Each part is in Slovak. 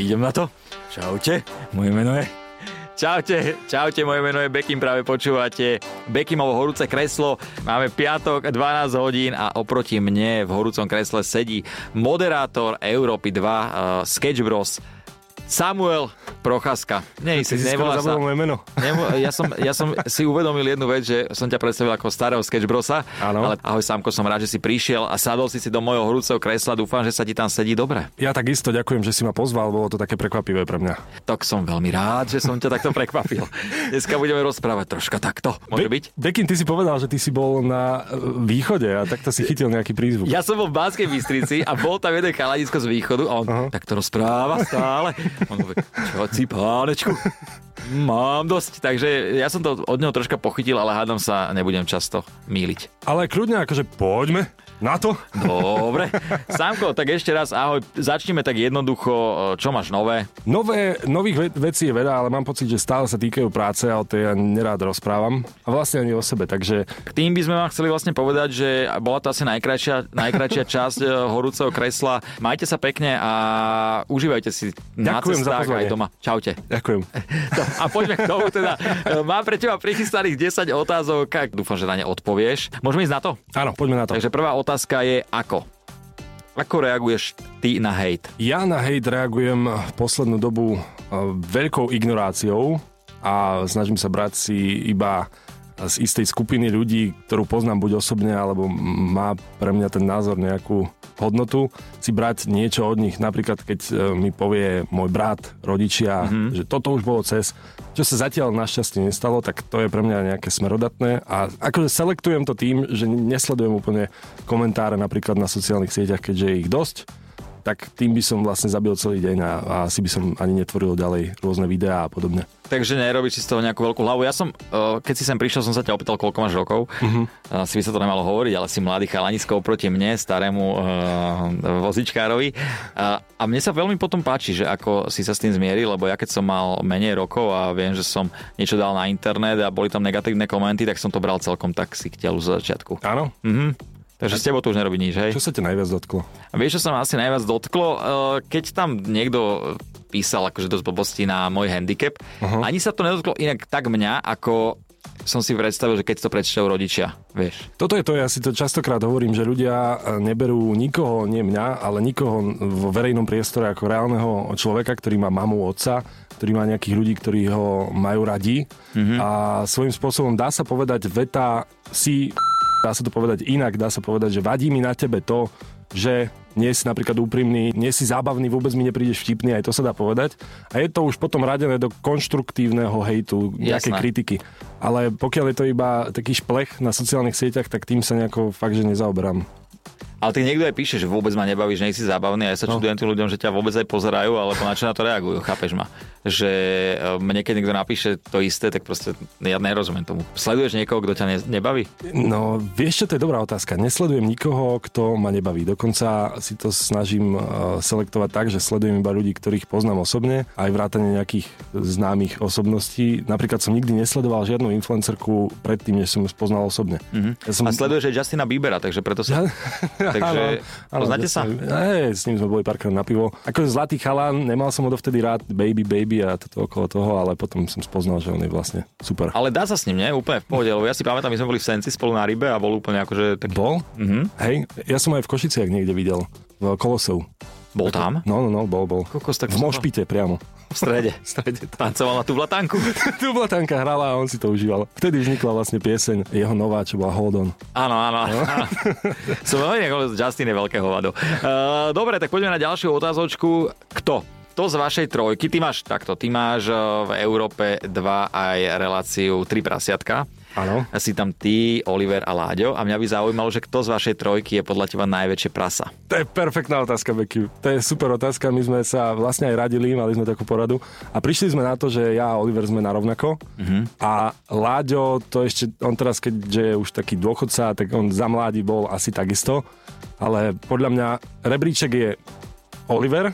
idem na to. Čaute, moje meno je... Čaute, čaute, moje meno je Bekim, práve počúvate Bekimovo horúce kreslo. Máme piatok, 12 hodín a oproti mne v horúcom kresle sedí moderátor Európy 2, uh, Sketch Bros, Samuel Procházka. Nie, si, si skoro sa... moje meno. Nemo, ja, som, ja som si uvedomil jednu vec, že som ťa predstavil ako starého sketchbrosa. Áno. Ale ahoj Samko, som rád, že si prišiel a sadol si si do mojho horúceho kresla. Dúfam, že sa ti tam sedí dobre. Ja takisto ďakujem, že si ma pozval, bolo to také prekvapivé pre mňa. Tak som veľmi rád, že som ťa takto prekvapil. Dneska budeme rozprávať troška takto. Môže Be- byť? Bekin, ty si povedal, že ty si bol na e, východe a takto si chytil nejaký prízvuk. Ja som bol v Banskej Bystrici a bol tam jeden chaladisko z východu a on uh-huh. takto rozpráva stále. On hovorí, čo si pánečku? Mám dosť, takže ja som to od neho troška pochytil, ale hádam sa nebudem často míliť. Ale kľudne, akože poďme na to. Dobre. Sámko, tak ešte raz ahoj. Začneme tak jednoducho. Čo máš nové? Nové, nových ve- vecí je veľa, ale mám pocit, že stále sa týkajú práce a o tej ja nerád rozprávam. A vlastne ani o sebe, takže... K tým by sme vám chceli vlastne povedať, že bola to asi najkrajšia, najkrajšia časť eh, horúceho kresla. Majte sa pekne a užívajte si na Ďakujem cestách aj doma. Čaute. Ďakujem. No, a poďme k tomu teda. Mám pre teba prichystaných 10 otázok. Dúfam, že na ne odpovieš. Môžeme ísť na to? Áno, poďme na to. Takže prvá otázka je ako? Ako reaguješ ty na hejt? Ja na hejt reagujem poslednú dobu e, veľkou ignoráciou a snažím sa brať si iba z istej skupiny ľudí, ktorú poznám buď osobne, alebo má pre mňa ten názor nejakú hodnotu, si brať niečo od nich. Napríklad, keď e, mi povie môj brat, rodičia, mm-hmm. že toto už bolo cez, čo sa zatiaľ našťastie nestalo, tak to je pre mňa nejaké smerodatné. A akože selektujem to tým, že nesledujem úplne komentáre napríklad na sociálnych sieťach, keďže je ich dosť tak tým by som vlastne zabil celý deň a, a asi by som ani netvoril ďalej rôzne videá a podobne. Takže nerobíš si z toho nejakú veľkú hlavu. Ja som, e, keď si sem prišiel, som sa ťa opýtal, koľko máš rokov. Uh-huh. Si by sa to nemalo hovoriť, ale si mladý chalanisko proti mne, starému uh, vozičkárovi. A, a mne sa veľmi potom páči, že ako si sa s tým zmieril, lebo ja keď som mal menej rokov a viem, že som niečo dal na internet a boli tam negatívne komenty, tak som to bral celkom tak si k telu z začiatku. Áno? Uh-huh. Takže s tebou to už nerobí nič, hej? Čo sa ti najviac dotklo? A vieš, čo sa ma asi najviac dotklo? E, keď tam niekto písal akože dosť blbosti na môj handicap, uh-huh. ani sa to nedotklo inak tak mňa, ako som si predstavil, že keď to prečítajú rodičia, vieš. Toto je to, ja si to častokrát hovorím, že ľudia e, neberú nikoho, nie mňa, ale nikoho vo verejnom priestore ako reálneho človeka, ktorý má mamu, otca, ktorý má nejakých ľudí, ktorí ho majú radi. Mm-hmm. A svojím spôsobom dá sa povedať veta si Dá sa to povedať inak, dá sa povedať, že vadí mi na tebe to, že nie si napríklad úprimný, nie si zábavný, vôbec mi neprídeš vtipný, aj to sa dá povedať. A je to už potom radené do konštruktívneho hejtu, nejakej kritiky. Ale pokiaľ je to iba taký šplech na sociálnych sieťach, tak tým sa nejako fakt, že nezaoberám. Ale ty niekto aj píše, že vôbec ma nebavíš, že nie si zábavný a ja sa no. čudujem tým ľuďom, že ťa vôbec aj pozerajú, alebo na čo na to reagujú, chápeš ma? Že e, mne keď niekto napíše to isté, tak proste ja nerozumiem tomu. Sleduješ niekoho, kto ťa ne, nebaví? No, vieš čo, to je dobrá otázka. Nesledujem nikoho, kto ma nebaví. Dokonca si to snažím uh, selektovať tak, že sledujem iba ľudí, ktorých poznám osobne, aj vrátane nejakých známych osobností. Napríklad som nikdy nesledoval žiadnu influencerku predtým, než som ju spoznal osobne. Mm-hmm. Ja som... A sleduješ aj Justina Biebera, takže preto sa... Takže áno, poznáte sa? Hej, s ním sme boli párkrát na pivo. Ako zlatý chalán, nemal som ho dovtedy rád, baby, baby a toto okolo toho, ale potom som spoznal, že on je vlastne super. Ale dá sa s ním, nie? Úplne v pohode, lebo ja si pamätám, my sme boli v Senci spolu na rybe a bol úplne akože... Tak... Bol? Mm-hmm. Hej, ja som aj v Košiciach niekde videl, v Koloseu. Bol tam? No, no, no, bol, bol. Kokos, tak v Mošpite priamo. V strede. v strede. Tancoval na tú blatanku. tú blatanka hrala a on si to užíval. Vtedy vznikla vlastne pieseň jeho nová, čo bola Hold On. Áno, áno. No? Som veľmi Justin je veľké hovado. Uh, dobre, tak poďme na ďalšiu otázočku. Kto? Kto z vašej trojky, ty máš takto, ty máš v Európe 2 aj reláciu 3 prasiatka. Áno. Si tam ty, Oliver a Láďo. A mňa by zaujímalo, že kto z vašej trojky je podľa teba najväčšie prasa? To je perfektná otázka, Beky. To je super otázka. My sme sa vlastne aj radili, mali sme takú poradu. A prišli sme na to, že ja a Oliver sme na rovnako. Uh-huh. A Láďo, to ešte, on teraz, keďže je už taký dôchodca, tak on za mladí bol asi takisto. Ale podľa mňa rebríček je Oliver,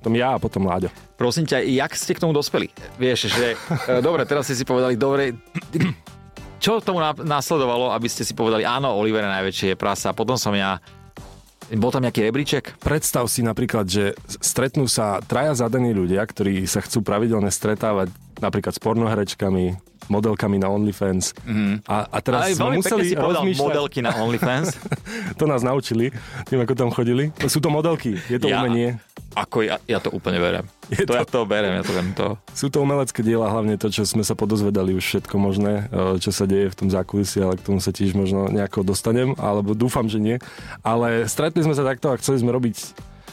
potom ja a potom Láďo. Prosím ťa, jak ste k tomu dospeli? Vieš, že... E, dobre, teraz ste si povedali, dobre, čo tomu následovalo, aby ste si povedali, áno, Oliver najväčšie je prasa, potom som ja... Bol tam nejaký rebríček? Predstav si napríklad, že stretnú sa traja zadaní ľudia, ktorí sa chcú pravidelne stretávať napríklad s pornoherečkami, modelkami na OnlyFans. Mm. A, a teraz Aj sme museli si povedal rozmýšľať... modelky na OnlyFans. to nás naučili, tým ako tam chodili. Sú to modelky, je to Ja- umenie. Ako ja, ja to úplne verím. Je to, to- ja to berem, ja to viem to. Sú to umelecké diela, hlavne to, čo sme sa podozvedali už všetko možné, e, čo sa deje v tom zákulisí, ale k tomu sa tiež možno nejako dostanem, alebo dúfam, že nie. Ale stretli sme sa takto a chceli sme robiť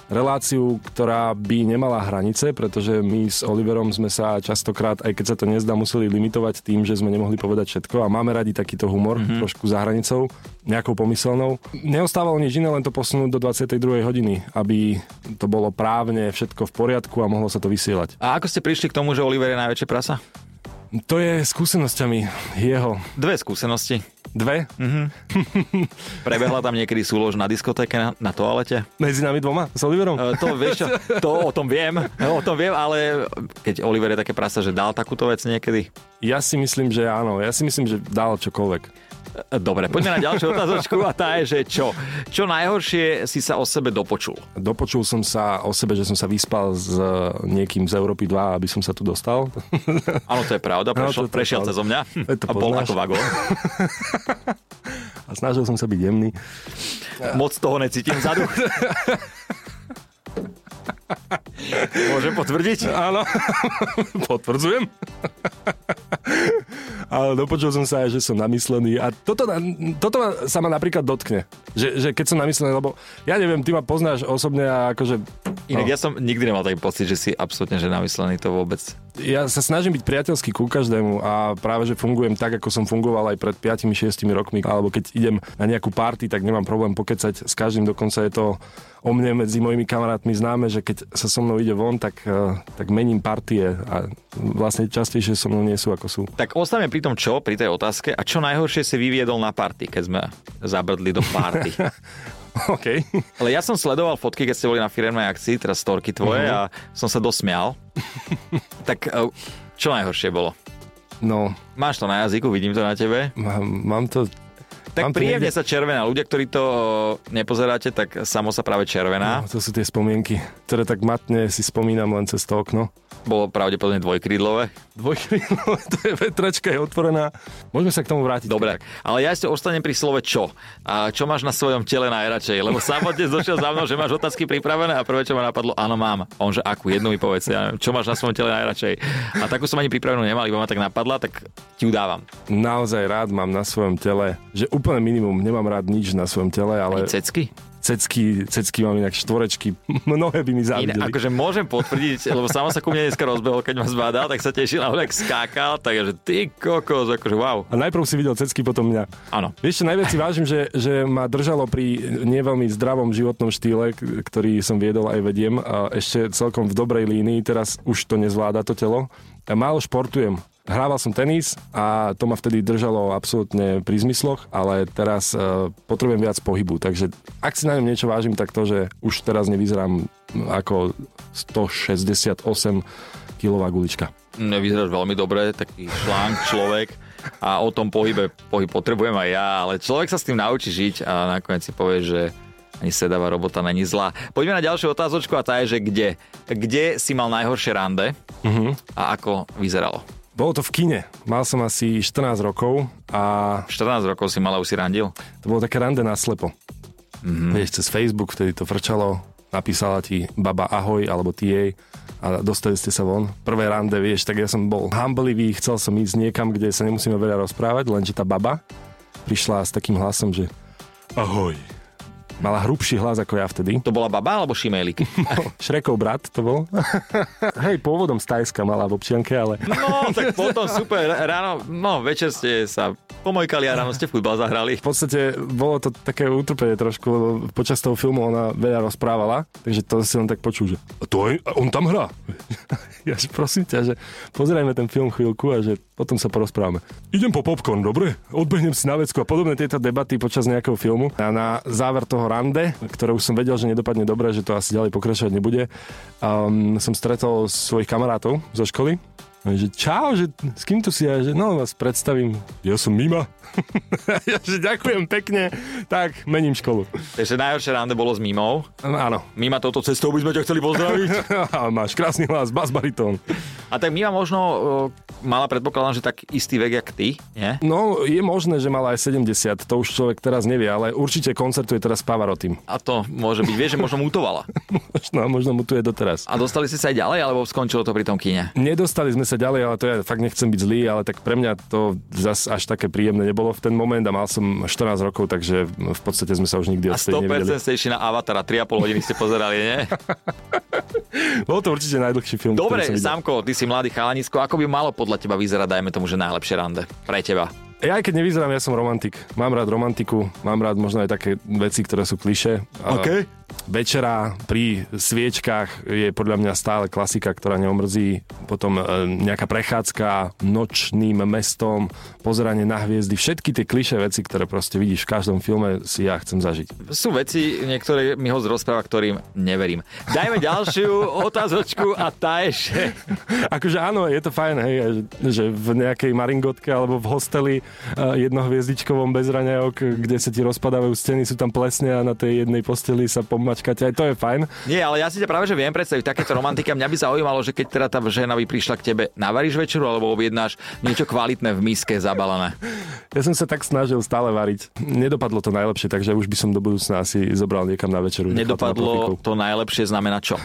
reláciu, ktorá by nemala hranice, pretože my s Oliverom sme sa častokrát, aj keď sa to nezdá, museli limitovať tým, že sme nemohli povedať všetko a máme radi takýto humor, mm-hmm. trošku za hranicou, nejakou pomyselnou. Neostávalo nič iné, len to posunúť do 22. hodiny, aby to bolo právne všetko v poriadku a mohlo sa to vysielať. A ako ste prišli k tomu, že Oliver je najväčšie prasa? To je skúsenosťami jeho. Dve skúsenosti. Dve? Prebehla tam niekedy súlož na diskotéke na, na toalete? Medzi nami dvoma? S Oliverom? E, to vieš čo, to o tom viem, o tom viem, ale keď Oliver je také prasa, že dal takúto vec niekedy? Ja si myslím, že áno. Ja si myslím, že dal čokoľvek. Dobre, poďme na ďalšiu otázočku a tá je, že čo? Čo najhoršie si sa o sebe dopočul? Dopočul som sa o sebe, že som sa vyspal s niekým z Európy 2, aby som sa tu dostal. Áno, to je pravda, prešiel, to je prešiel cez mňa to a bol ako vagón. A snažil som sa byť jemný. Moc toho necítim vzadu. Môžem potvrdiť? Áno, potvrdzujem. Ale dopočul som sa aj, že som namyslený a toto, toto sa ma napríklad dotkne. Že, že keď som namyslený, lebo ja neviem, ty ma poznáš osobne a akože... Inak no. ja som nikdy nemal taký pocit, že si absolútne že namyslený to vôbec. ja sa snažím byť priateľský ku každému a práve, že fungujem tak, ako som fungoval aj pred 5-6 rokmi, alebo keď idem na nejakú party, tak nemám problém pokecať s každým, dokonca je to o mne medzi mojimi kamarátmi známe, že keď sa so mnou ide von, tak, eh, tak mením partie a vlastne častejšie so mnou nie sú, ako sú. Tak ostaneme pri tom čo, pri tej otázke a čo najhoršie si vyviedol na party, keď sme zabrdli do party. OK. Ale ja som sledoval fotky, keď ste boli na firemnej akcii, teraz storky tvoje Mhm. a som sa dosmial. tak e, čo najhoršie bolo? No, Máš to na jazyku, vidím to na tebe. mám, mám to... Tak príjemne niekde- sa červená. Ľudia, ktorí to nepozeráte, tak samo sa práve červená. No, to sú tie spomienky, ktoré tak matne si spomínam len cez to okno. Bolo pravdepodobne dvojkrídlové. Dvojkrídlo, to je vetračka, je otvorená. Môžeme sa k tomu vrátiť. Dobre, ale ja ešte ostanem pri slove čo. A čo máš na svojom tele najradšej? Lebo samotne došiel za mnou, že máš otázky pripravené a prvé, čo ma napadlo, áno mám. On, že akú jednu mi povedz, ja neviem, čo máš na svojom tele najradšej. A takú som ani pripravenú nemal, iba ma tak napadla, tak ti ju dávam. Naozaj rád mám na svojom tele, že úplne minimum, nemám rád nič na svojom tele, ale Ani cecky? cecky, cecky mám inak štvorečky, mnohé by mi závideli. akože môžem potvrdiť, lebo sama sa ku mne dneska rozbehol, keď ma zbadal, tak sa tešil a jak skákal, takže ty kokos, akože wow. A najprv si videl cecky, potom mňa. Áno. Vieš čo, najviac si vážim, že, že ma držalo pri neveľmi zdravom životnom štýle, ktorý som viedol aj vediem, a ešte celkom v dobrej línii, teraz už to nezvláda to telo. A málo športujem. Hrával som tenis a to ma vtedy držalo absolútne pri zmysloch, ale teraz uh, potrebujem viac pohybu. Takže ak si na ňom niečo vážim, tak to, že už teraz nevyzerám ako 168 kilová gulička. Vyzeráš veľmi dobre, taký šlánk človek a o tom pohybe pohyb potrebujem aj ja, ale človek sa s tým naučí žiť a nakoniec si povie, že ani sedáva robota není zlá. Poďme na ďalšiu otázočku a tá je, že kde? Kde si mal najhoršie rande Uh-huh. a ako vyzeralo? Bolo to v kine. Mal som asi 14 rokov a 14 rokov si mal a už si randil? To bolo také rande na slepo. Mm-hmm. Vieš, cez Facebook vtedy to frčalo, napísala ti baba ahoj, alebo ty jej a dostali ste sa von. Prvé rande, vieš, tak ja som bol hamblivý, chcel som ísť niekam, kde sa nemusíme veľa rozprávať, lenže tá baba prišla s takým hlasom, že ahoj. Mala hrubší hlas ako ja vtedy. To bola baba alebo šimelik? Šrekov brat to bol. Hej, pôvodom z Tajska mala v občianke, ale No, tak potom super. Ráno, no, večer ste sa pomojkali a ráno ste futbal zahrali. v podstate bolo to také utrpenie trošku, lebo počas toho filmu ona veľa rozprávala, takže to si len tak počul, že a to je, a on tam hrá. ja že prosím ťa, že pozerajme ten film chvíľku a že potom sa porozprávame. Idem po popcorn, dobre? Odbehnem si na vecku a podobné tieto debaty počas nejakého filmu. A na záver toho rande, ktoré už som vedel, že nedopadne dobre, že to asi ďalej pokračovať nebude, um, som stretol svojich kamarátov zo školy že čau, že s kým tu si? Ja, že no, vás predstavím. Ja som Mima. ja, že ďakujem pekne. Tak, mením školu. Takže najhoršie rande bolo s Mimou. Áno. Mima touto cestou by sme ťa chceli pozdraviť. Máš krásny hlas, bas baritón. A tak Mima možno uh, mala predpokladám, že tak istý vek, jak ty, nie? No, je možné, že mala aj 70, to už človek teraz nevie, ale určite koncertuje teraz s Pavarotým. A to môže byť, vieš, že možno mutovala. možno, možno mutuje doteraz. A dostali ste sa aj ďalej, alebo skončilo to pri tom kine? Nedostali sme sa ďalej, ale to ja fakt nechcem byť zlý, ale tak pre mňa to zas až také príjemné nebolo v ten moment a mal som 14 rokov, takže v podstate sme sa už nikdy A 100% ste išli na Avatara, 3,5 hodiny ste pozerali, nie? Bol to určite najdlhší film. Dobre, Samko, ty si mladý chalanisko, ako by malo podľa teba vyzerať, dajme tomu, že najlepšie rande pre teba? Ja aj keď nevyzerám, ja som romantik. Mám rád romantiku, mám rád možno aj také veci, ktoré sú kliše. Okay večera pri sviečkach je podľa mňa stále klasika, ktorá neomrzí. Potom e, nejaká prechádzka nočným mestom, pozeranie na hviezdy, všetky tie kliše veci, ktoré proste vidíš v každom filme, si ja chcem zažiť. Sú veci, niektoré mi ho rozpráva, ktorým neverím. Dajme ďalšiu otázočku a tá je, že... Akože áno, je to fajn, hej, že v nejakej maringotke alebo v hosteli e, jednohviezdičkovom bez raňajok, kde sa ti rozpadávajú steny, sú tam plesne a na tej jednej posteli sa po mačkať, aj to je fajn. Nie, ale ja si ťa práve že viem predstaviť takéto romantika. Mňa by zaujímalo, že keď teda tá žena by prišla k tebe, navaríš večeru alebo objednáš niečo kvalitné v miske zabalené? Ja som sa tak snažil stále variť. Nedopadlo to najlepšie, takže už by som do budúcna asi zobral niekam na večeru. Nedopadlo to najlepšie znamená čo?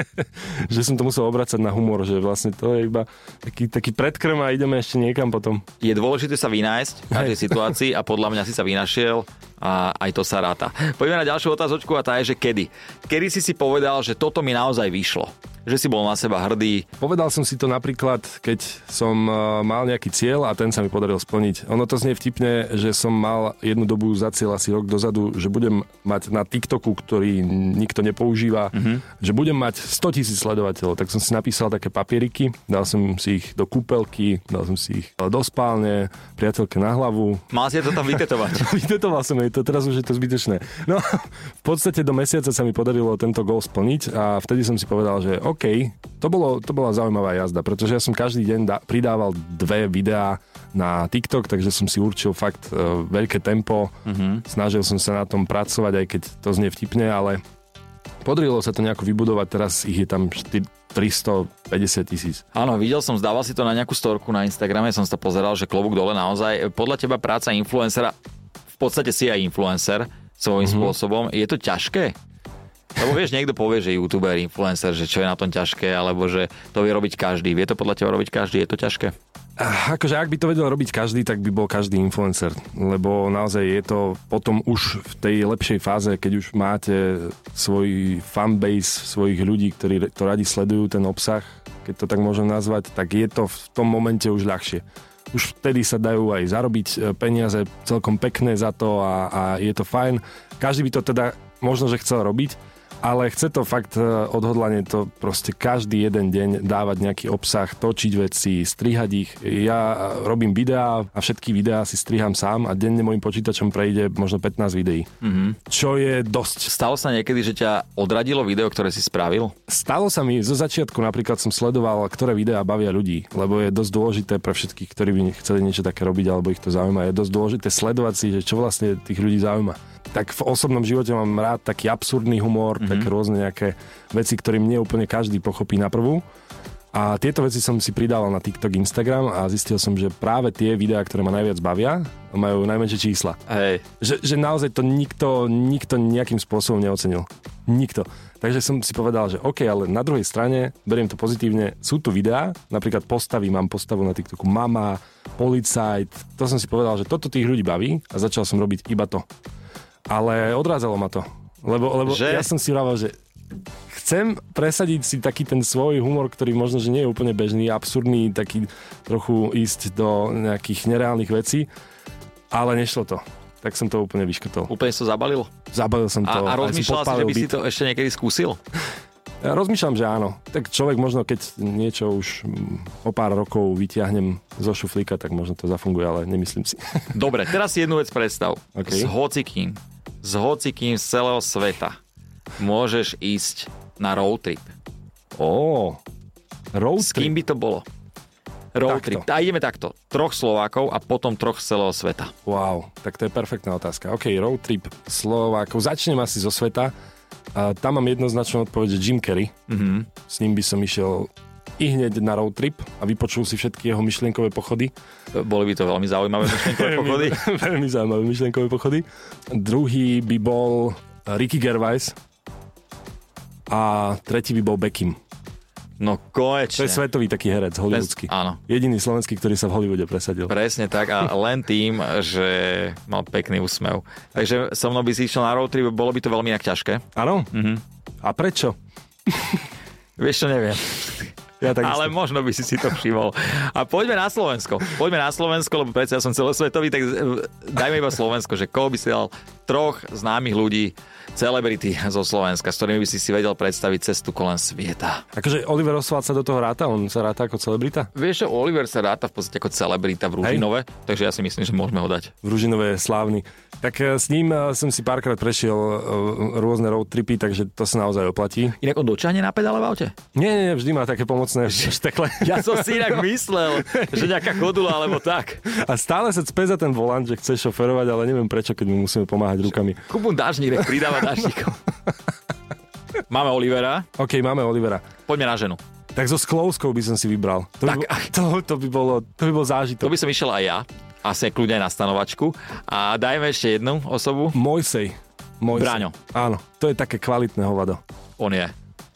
že som to musel obracať na humor, že vlastne to je iba taký, taký predkrm a ideme ešte niekam potom. Je dôležité sa vynájsť v tej situácii a podľa mňa si sa vynašiel a aj to sa ráta. Poďme na ďalšiu otázočku a tá je, že kedy. Kedy si si povedal, že toto mi naozaj vyšlo? že si bol na seba hrdý. Povedal som si to napríklad, keď som e, mal nejaký cieľ a ten sa mi podaril splniť. Ono to znie vtipne, že som mal jednu dobu za cieľ asi rok dozadu, že budem mať na TikToku, ktorý nikto nepoužíva, mm-hmm. že budem mať 100 tisíc sledovateľov. Tak som si napísal také papieriky, dal som si ich do kúpelky, dal som si ich do spálne, priateľke na hlavu. Mal si to tam vytetovať. Vytetoval som jej to, teraz už je to zbytečné. No, v podstate do mesiaca sa mi podarilo tento gol splniť a vtedy som si povedal, že OK, to, bolo, to bola zaujímavá jazda, pretože ja som každý deň da, pridával dve videá na TikTok, takže som si určil fakt uh, veľké tempo. Uh-huh. Snažil som sa na tom pracovať, aj keď to znie vtipne, ale podarilo sa to nejako vybudovať, teraz ich je tam 4, 350 tisíc. Áno, videl som, zdával si to na nejakú storku na Instagrame, som sa pozeral, že klobúk dole naozaj. Podľa teba práca influencera, v podstate si aj influencer svojím mm-hmm. spôsobom, je to ťažké? Lebo vieš, niekto povie, že youtuber, influencer, že čo je na tom ťažké, alebo že to vie robiť každý. Vie to podľa teba robiť každý? Je to ťažké? Akože ak by to vedel robiť každý, tak by bol každý influencer. Lebo naozaj je to potom už v tej lepšej fáze, keď už máte svoj fanbase, svojich ľudí, ktorí to radi sledujú ten obsah, keď to tak môžem nazvať, tak je to v tom momente už ľahšie už vtedy sa dajú aj zarobiť e, peniaze celkom pekné za to a, a je to fajn. Každý by to teda možno, že chcel robiť, ale chce to fakt e, odhodlanie to proste každý jeden deň dávať nejaký obsah, točiť veci, strihať ich. Ja robím videá a všetky videá si striham sám a denne môjim počítačom prejde možno 15 videí. Mm-hmm. Čo je dosť. Stalo sa niekedy, že ťa odradilo video, ktoré si spravil? Stalo sa mi, zo začiatku napríklad som sledoval, ktoré videá bavia ľudí, lebo je dosť dôležité pre všetkých, ktorí by chceli niečo také robiť alebo ich to zaujíma. Je dosť dôležité sledovať si, že čo vlastne tých ľudí zaujíma tak v osobnom živote mám rád taký absurdný humor, mm-hmm. také rôzne nejaké veci, ktoré mne úplne každý pochopí na prvú. A tieto veci som si pridával na TikTok, Instagram a zistil som, že práve tie videá, ktoré ma najviac bavia, majú najmenšie čísla. Hej. Že, že naozaj to nikto, nikto nejakým spôsobom neocenil. Nikto. Takže som si povedal, že OK, ale na druhej strane, beriem to pozitívne, sú tu videá, napríklad postavy, mám postavu na TikToku mama, policajt, to som si povedal, že toto tých ľudí baví a začal som robiť iba to ale odrádzalo ma to. Lebo, lebo že? ja som si vravel, že chcem presadiť si taký ten svoj humor, ktorý možno, že nie je úplne bežný, absurdný, taký trochu ísť do nejakých nereálnych vecí, ale nešlo to. Tak som to úplne vyškrtol. Úplne to zabalil? Zabalil som to. A, a rozmýšľal si, že by byt. si to ešte niekedy skúsil? Ja rozmýšľam, že áno. Tak človek možno, keď niečo už mm, o pár rokov vyťahnem zo šuflíka, tak možno to zafunguje, ale nemyslím si. Dobre, teraz jednu vec predstav. Okay. S hocikým s hocikým z celého sveta môžeš ísť na road trip. Ó, road S kým by to bolo? Road Takto. trip. A ideme takto. Troch Slovákov a potom troch z celého sveta. Wow, tak to je perfektná otázka. OK, road trip Slovákov. Začnem asi zo sveta. A tam mám jednoznačnú odpoveď, že Jim Carrey. Mm-hmm. S ním by som išiel i hneď na road trip a vypočul si všetky jeho myšlienkové pochody. Boli by to veľmi zaujímavé myšlienkové pochody. Veľmi zaujímavé myšlienkové pochody. Druhý by bol Ricky Gervais a tretí by bol Beckham. No To konečne. je svetový taký herec, hollywoodsky. Áno. Jediný slovenský, ktorý sa v Hollywoode presadil. Presne tak a len tým, že mal pekný úsmev. Takže so mnou by si išiel na road trip, bolo by to veľmi inak ťažké. Áno? Mhm. A prečo? Vieš čo, neviem. Ja tak Ale možno by si si to všimol. A poďme na Slovensko. Poďme na Slovensko, lebo predsa ja som celosvetový, tak dajme iba Slovensko, že koho by si dal troch známych ľudí, celebrity zo Slovenska, s ktorými by si si vedel predstaviť cestu kolem sveta. Akože Oliver Oswald sa do toho ráta? On sa ráta ako celebrita? Vieš, že Oliver sa ráta v podstate ako celebrita v Ružinove, takže ja si myslím, že môžeme ho dať. V Ružinové je slávny. Tak e, s ním e, som si párkrát prešiel e, rôzne road tripy, takže to sa naozaj oplatí. Inak on dočahne na pedále v aute? Nie, nie, nie, vždy má také pomocné štekle. Ja som si inak myslel, že nejaká chodula alebo tak. A stále sa cpe za ten volant, že chce šoferovať, ale neviem prečo, keď mu musíme pomáhať rukami. Kupu dážnik, pridáva dážnikov. Máme Olivera, OK, máme Olivera. poďme na ženu. Tak so sklouskou by som si vybral. To by, Tak, bol, ach. to, to by bolo, to by bol zážitok. To by som išiel aj ja. Asi kľudne aj na stanovačku. A dajme ešte jednu osobu. Mojsej. Mojsej. Braňo. Áno, to je také kvalitné hovado. On je.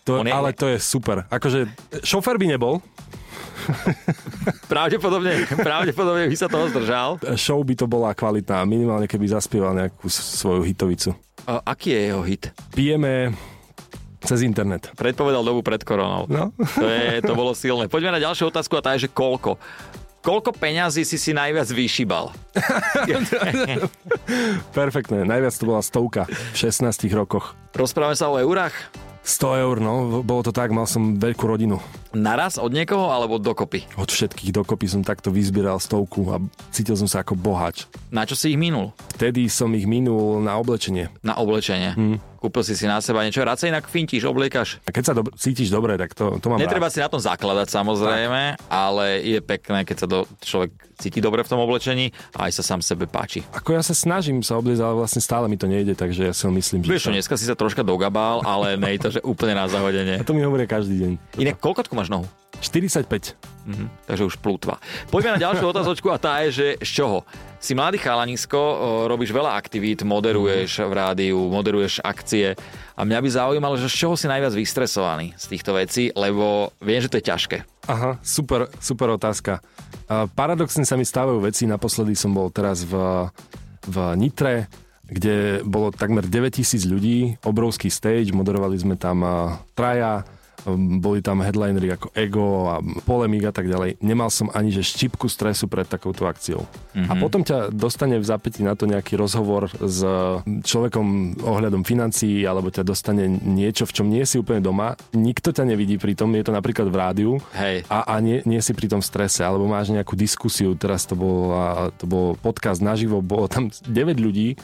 To, On je- ale to je super. Akože šofer by nebol, Pravdepodobne, pravdepodobne by sa toho zdržal. show by to bola kvalitná, minimálne keby zaspieval nejakú svoju hitovicu. A aký je jeho hit? Pijeme cez internet. Predpovedal dobu pred koronou. No. To, je, to bolo silné. Poďme na ďalšiu otázku a tá je, že koľko? Koľko peňazí si si najviac vyšibal? Perfektné, najviac to bola stovka v 16 rokoch. Rozprávame sa o eurách? 100 eur, no, bolo to tak, mal som veľkú rodinu. Naraz od niekoho alebo dokopy? Od všetkých dokopy som takto vyzbieral stovku a cítil som sa ako bohač. Na čo si ich minul? Vtedy som ich minul na oblečenie. Na oblečenie. Hm. Kúpil si si na seba niečo. Rád sa inak fintíš, obliekaš. A keď sa dob- cítiš dobre, tak to, to mám Netreba rád. si na tom zakladať samozrejme, ale je pekné, keď sa do, človek cíti dobre v tom oblečení a aj sa sám sebe páči. Ako ja sa snažím sa obliecť, ale vlastne stále mi to nejde, takže ja si myslím, že... Vieš čo, dneska si sa troška dogabal, ale nej to, že úplne na zahodenie. A to mi hovoria každý deň. Inak koľko máš nohu? 45. Mhm, takže už plútva. Poďme na ďalšiu otázočku a tá je, že z čoho? Si mladý chalanisko, robíš veľa aktivít, moderuješ v rádiu, moderuješ akcie a mňa by zaujímalo, že z čoho si najviac vystresovaný z týchto vecí, lebo viem, že to je ťažké. Aha, super, super otázka. Paradoxne sa mi stávajú veci. Naposledy som bol teraz v, v Nitre, kde bolo takmer 9000 ľudí, obrovský stage, moderovali sme tam traja, boli tam headlinery ako Ego a Polemik a tak ďalej. Nemal som ani že štipku stresu pred takouto akciou. Mm-hmm. A potom ťa dostane v zapäti na to nejaký rozhovor s človekom ohľadom financií alebo ťa dostane niečo, v čom nie si úplne doma. Nikto ťa nevidí pri tom, je to napríklad v rádiu Hej. a, a nie, nie si pri tom strese, alebo máš nejakú diskusiu, teraz to bol, to bol podcast naživo, bolo tam 9 ľudí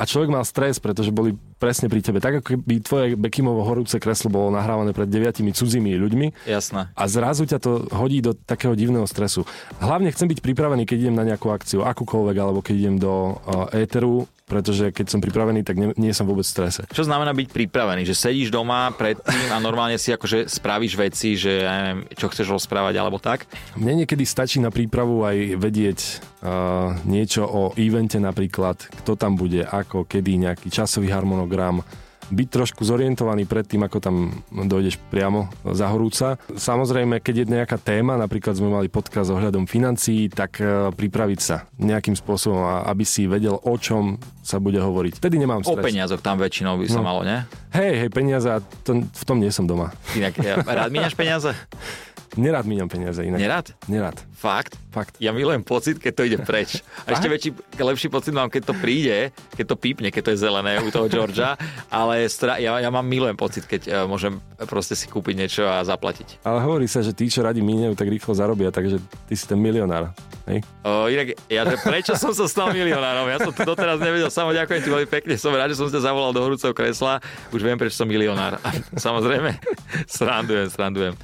a človek mal stres, pretože boli presne pri tebe. Tak ako by tvoje Bekimovo horúce kreslo bolo nahrávané pred deviatimi cudzími ľuďmi Jasné. a zrazu ťa to hodí do takého divného stresu. Hlavne chcem byť pripravený, keď idem na nejakú akciu, akúkoľvek, alebo keď idem do uh, éteru, pretože keď som pripravený, tak nie, nie som vôbec v strese. Čo znamená byť pripravený? Že sedíš doma predtým a normálne si akože spravíš veci, že ja neviem, čo chceš rozprávať alebo tak? Mne niekedy stačí na prípravu aj vedieť uh, niečo o evente napríklad, kto tam bude, ako, kedy, nejaký časový harmonogram, byť trošku zorientovaný pred tým, ako tam dojdeš priamo za horúca. Samozrejme, keď je nejaká téma, napríklad sme mali podkaz ohľadom financií, tak uh, pripraviť sa nejakým spôsobom, aby si vedel, o čom sa bude hovoriť. Vtedy nemám O stres. peniazoch tam väčšinou by sa No. malo, ne? Hej, hej, peniaze, to, v tom nie som doma. Inak ja, rád míňaš peniaze? Nerád míňam peniaze inak. Nerád? Nerád. Fakt? Fakt. Ja milujem pocit, keď to ide preč. A ešte väčší, lepší pocit mám, keď to príde, keď to pípne, keď to je zelené u toho Georgia, ale stra- ja, ja mám milujem pocit, keď uh, môžem proste si kúpiť niečo a zaplatiť. Ale hovorí sa, že tí, čo radi míňajú, tak rýchlo zarobia, takže ty si ten milionár. Hej? O, inak, ja, že prečo som sa stal milionárom? Ja som to doteraz nevedel. Samo ďakujem ti veľmi pekne. Som rád, že som ťa zavolal do horúceho kresla. Už viem, prečo som milionár. Samozrejme, srandujem, srandujem.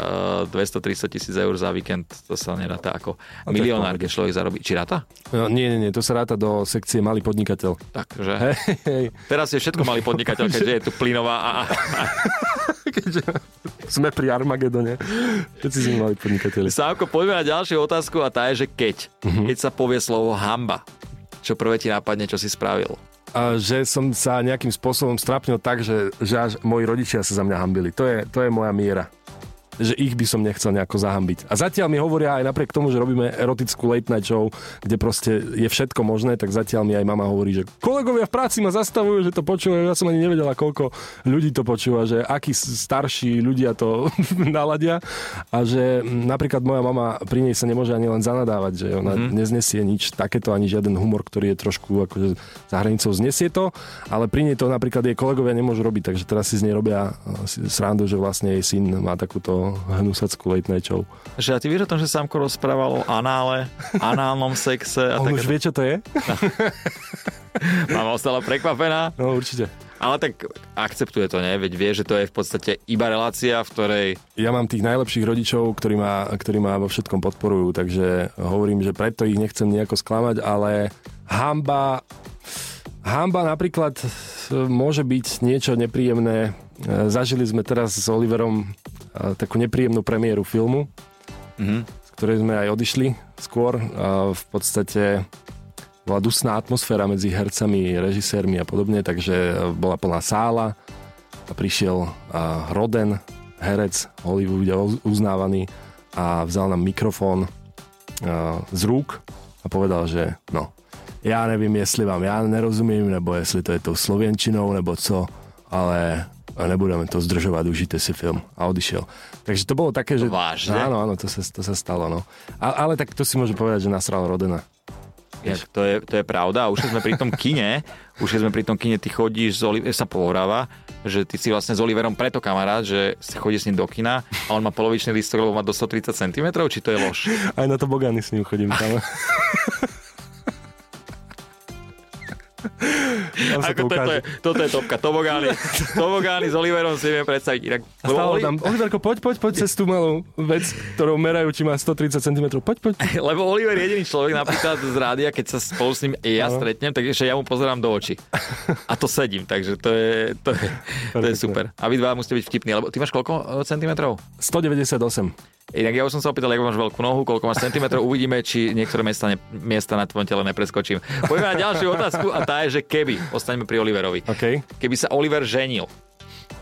Uh, 200-300 tisíc eur za víkend, to sa neráta ako milionár, keď človek zarobí. Či ráta? No, nie, nie, nie, to sa ráta do sekcie malý podnikateľ. Takže. Hej, hej. Teraz je všetko malý podnikateľ, keďže je tu plynová a, Keďže sme pri Armagedone. Všetci sme mali podnikateľi. Sávko, poďme na ďalšiu otázku a tá je, že keď. Keď sa povie slovo hamba, čo prvé ti nápadne, čo si spravil? A že som sa nejakým spôsobom strapnil tak, že, že až moji rodičia sa za mňa hambili. To je, to je moja miera že ich by som nechcel nejako zahambiť. A zatiaľ mi hovoria aj napriek tomu, že robíme erotickú late night show, kde proste je všetko možné, tak zatiaľ mi aj mama hovorí, že kolegovia v práci ma zastavujú, že to počúvajú. Ja som ani nevedela, koľko ľudí to počúva, že akí starší ľudia to naladia a že napríklad moja mama pri nej sa nemôže ani len zanadávať, že ona mm-hmm. neznesie nič takéto, ani žiaden humor, ktorý je trošku akože za hranicou znesie to, ale pri nej to napríklad jej kolegovia nemôžu robiť, takže teraz si z nej robia srandu, že vlastne jej syn má takúto hnusackú late night show. Že a ty vieš o tom, že Samko rozprával o anále, análnom sexe a On už vie, čo to je? Mama ostala prekvapená. No určite. Ale tak akceptuje to, nie? Veď vie, že to je v podstate iba relácia, v ktorej... Ja mám tých najlepších rodičov, ktorí ma, ktorí ma vo všetkom podporujú, takže hovorím, že preto ich nechcem nejako sklamať, ale hamba... Hamba napríklad môže byť niečo nepríjemné. Zažili sme teraz s Oliverom takú nepríjemnú premiéru filmu, mm-hmm. z ktorej sme aj odišli skôr. A v podstate bola dusná atmosféra medzi hercami, režisérmi a podobne, takže bola plná sála a prišiel Roden, herec Hollywoode uznávaný a vzal nám mikrofón z rúk a povedal, že no, ja nevím, jestli vám ja nerozumím, nebo jestli to je tou slovenčinou, nebo co, ale a nebudeme to zdržovať, užite si film. A odišiel. Takže to bolo také, že... Vážne? Áno, áno, to sa, to sa stalo, no. A, ale tak to si môžem povedať, že nasral Rodena. Vieš, to, je, to je pravda. Už keď sme pri tom kine, už keď sme pri tom kine, ty chodíš, z Oli- sa pohráva, že ty si vlastne s Oliverom preto kamarát, že si chodí s ním do kina a on má polovičný listok, lebo má do 130 cm, či to je lož? Aj na to bogány s ním chodím tam. Ako to toto, je, toto je topka. Tobogány, tobogány s Oliverom si viem predstaviť. Inak, Oli... tam, Oliverko, poď, poď, poď cez tú malú vec, ktorou merajú, či má 130 cm. Poď, poď. Lebo Oliver je jediný človek napríklad z rádia, keď sa spolu s ním ja no. stretnem, takže ja mu pozerám do očí. A to sedím, takže to je, to je, to je super. A vy dva musíte byť vtipní, lebo ty máš koľko centimetrov? 198. Inak ja už som sa opýtal, ako máš veľkú nohu, koľko máš centimetrov, uvidíme, či niektoré miesta, ne, miesta na tvojom tele nepreskočím. Poďme na ďalšiu otázku a tá je, že keby, ostaňme pri Oliverovi, okay. keby sa Oliver ženil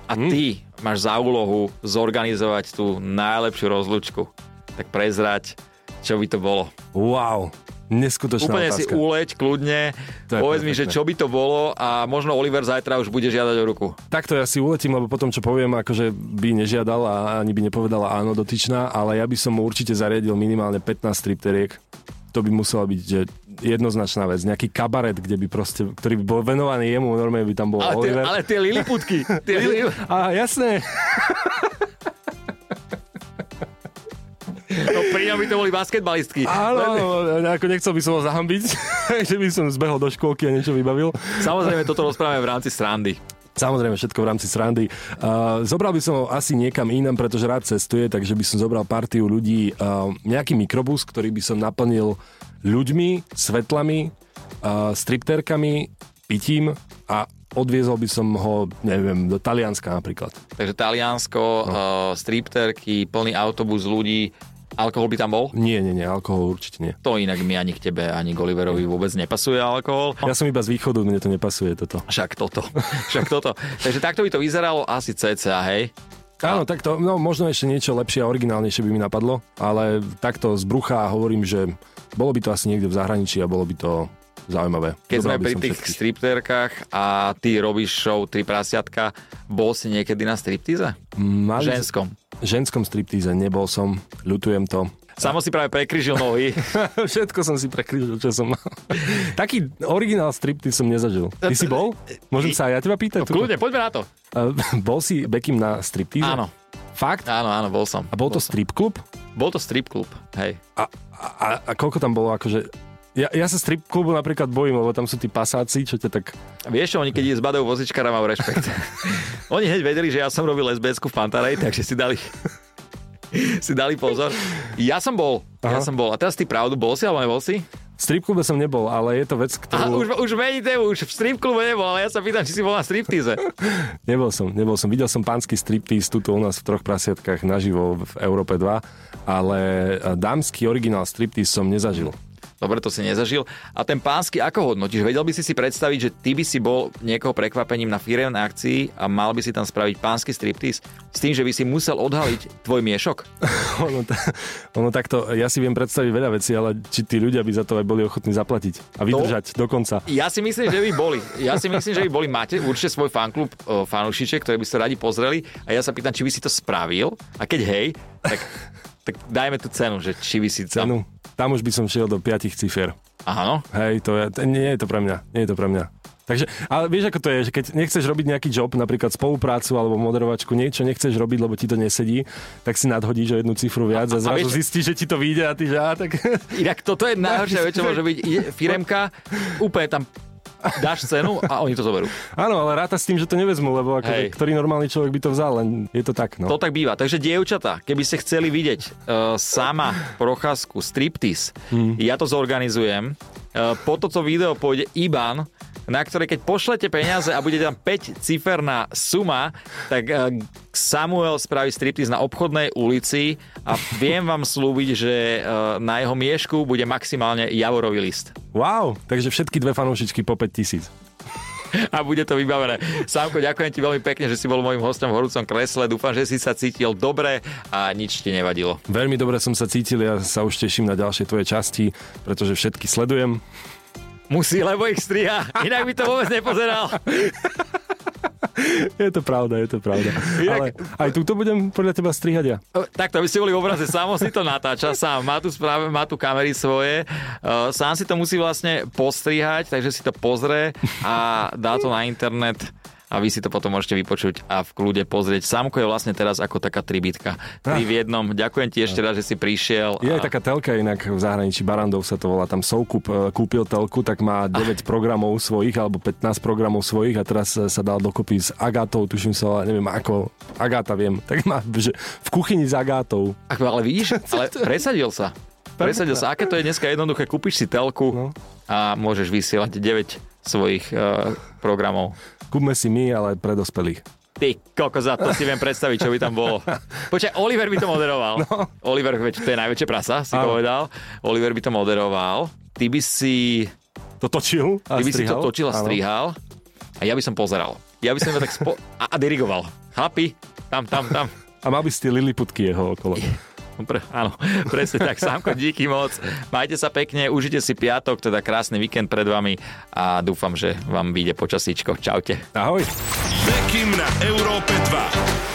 a hmm. ty máš za úlohu zorganizovať tú najlepšiu rozlučku, tak prezrať, čo by to bolo. Wow, Neskutočná Úplne otázka. si uleď, kľudne, povedz mi, že čo by to bolo a možno Oliver zajtra už bude žiadať o ruku. Takto ja si uletím, lebo potom, čo poviem, akože by nežiadal a ani by nepovedala áno dotyčná, ale ja by som mu určite zariadil minimálne 15 stripteriek. To by musela byť že jednoznačná vec. Nejaký kabaret, kde by proste, ktorý by bol venovaný jemu, normálne by tam bol ale Oliver. Tie, ale tie liliputky. Tie lili... a jasné. No pri ňom by to boli basketbalistky. Áno, ako nechcel by som ho zahambiť, že by som zbehol do školky a niečo vybavil. Samozrejme, toto rozprávame v rámci srandy. Samozrejme, všetko v rámci srandy. Uh, zobral by som ho asi niekam inam, pretože rád cestuje, takže by som zobral partiu ľudí, uh, nejaký mikrobus, ktorý by som naplnil ľuďmi, svetlami, uh, stripterkami, pitím a odviezol by som ho, neviem, do Talianska napríklad. Takže Taliansko, no. uh, stripterky, plný autobus ľudí, Alkohol by tam bol? Nie, nie, nie, alkohol určite nie. To inak mi ani k tebe, ani k Oliverovi vôbec nepasuje alkohol. Ja som iba z východu, mne to nepasuje toto. Však toto, však toto. Takže takto by to vyzeralo asi cca, hej? Áno, takto, no možno ešte niečo lepšie a originálnejšie by mi napadlo, ale takto z brucha hovorím, že bolo by to asi niekde v zahraničí a bolo by to zaujímavé. Keď Dobral sme pri tých všetkých. stripterkách a ty robíš show Tri prasiatka, bol si niekedy na striptíze? Mali... Ženskom ženskom striptíze nebol som, ľutujem to. Samo si práve prekryžil nohy. Všetko som si prekryžil, čo som mal. Taký originál striptease som nezažil. Ty si bol? Môžem sa aj ja teba pýtať? No, kľudne, poďme na to. Bol si Bekim na striptíze? Áno. Fakt? Áno, áno, bol som. A bol, bol to strip klub? Bol to strip klub, hej. A, a, a koľko tam bolo akože ja, ja sa strip klubu napríklad bojím, lebo tam sú tí pasáci, čo ťa tak... Vieš čo, oni keď zbadajú vozičkára, mám rešpekt. oni hneď vedeli, že ja som robil lesbiecku v Pantarej, takže si dali si dali pozor. Ja som bol, Aha. ja som bol. A teraz ty pravdu, bol si alebo nebol si? V stripklube som nebol, ale je to vec, ktorú... Aha, už, už mení tému, už v stripklube nebol, ale ja sa pýtam, či si bol na striptíze. nebol som, nebol som. Videl som pánsky striptíz tuto u nás v troch prasiatkách naživo v Európe 2, ale dámsky originál striptíz som nezažil. Dobre, to si nezažil. A ten pánsky ako hodnotíš? Vedel by si si predstaviť, že ty by si bol niekoho prekvapením na firemnej akcii a mal by si tam spraviť pánsky striptease s tým, že by si musel odhaliť tvoj miešok? ono, t- ono takto, ja si viem predstaviť veľa vecí, ale či tí ľudia by za to aj boli ochotní zaplatiť a vydržať to, do konca. Ja si myslím, že by boli. Ja si myslím, že by boli. Máte určite svoj fanklub fanúšiček, ktorý by ste radi pozreli a ja sa pýtam, či by si to spravil a keď hej, tak tak dajme tú cenu, že či by si cenu. Tam už by som šiel do 5 cifier. Áno. Hej, to je, nie je to pre mňa. Nie je to pre mňa. Takže, ale vieš, ako to je, že keď nechceš robiť nejaký job, napríklad spoluprácu alebo moderovačku, niečo nechceš robiť, lebo ti to nesedí, tak si nadhodíš o jednu cifru viac a, a zrazu vieš, zistíš, že ti to vyjde a ty že á, tak... Inak toto je najhoršia vec, čo môže byť. Firemka, úplne tam dáš cenu a oni to zoberú. Áno, ale ráta s tým, že to nevezmu, lebo ako, ktorý normálny človek by to vzal, len je to tak. No. To tak býva. Takže dievčatá, keby ste chceli vidieť uh, sama procházku striptease, hmm. ja to zorganizujem. Uh, po toto video pôjde Iban na ktoré keď pošlete peniaze a bude tam 5 ciferná suma, tak eh, Samuel spraví striptease na obchodnej ulici a viem vám slúbiť, že eh, na jeho miešku bude maximálne javorový list. Wow, takže všetky dve fanúšičky po 5 tisíc a bude to vybavené. Sámko, ďakujem ti veľmi pekne, že si bol môjim hostom v horúcom kresle. Dúfam, že si sa cítil dobre a nič ti nevadilo. Veľmi dobre som sa cítil, ja sa už teším na ďalšie tvoje časti, pretože všetky sledujem. Musí, lebo ich striha. Inak by to vôbec nepozeral. Je to pravda, je to pravda. Inak... Ale aj túto budem podľa teba strihať ja. Takto, aby ste boli v obraze, sám si to natáča, sám má tu, správe, má tu kamery svoje, sám si to musí vlastne postrihať, takže si to pozrie a dá to na internet a vy si to potom môžete vypočuť a v kľude pozrieť. Sámko je vlastne teraz ako taká tribitka. Tri v jednom. Ďakujem ti ešte raz, že si prišiel. Je a... aj taká telka inak v zahraničí, Barandov sa to volá, tam Soukup e, kúpil telku, tak má 9 programov svojich alebo 15 programov svojich a teraz sa dal dokopy s Agátou, tuším sa, neviem ako, Agáta viem, tak má že v kuchyni s Agátou. Ako, ale vidíš, ale presadil sa. Presadil sa. Aké to je dneska jednoduché, kúpiš si telku no. a môžeš vysielať 9 svojich uh, programov. Kúpme si my, ale pre dospelých. Ty koko, za to si viem predstaviť, čo by tam bolo. Počkaj, Oliver by to moderoval. No. Oliver, veď to je najväčšie prasa, si Áno. povedal. Oliver by to moderoval. Ty by si... To točil a Ty by strihal. si to točil a strihal. A ja by som pozeral. Ja by som tak spo... a, a dirigoval. Chlapi, tam, tam, tam. A mal by si tie liliputky jeho okolo. Pre, áno, presne tak. Sámko, díky moc. Majte sa pekne, užite si piatok, teda krásny víkend pred vami a dúfam, že vám vyjde počasíčko. Čaute. Ahoj. Bekim na Európe 2.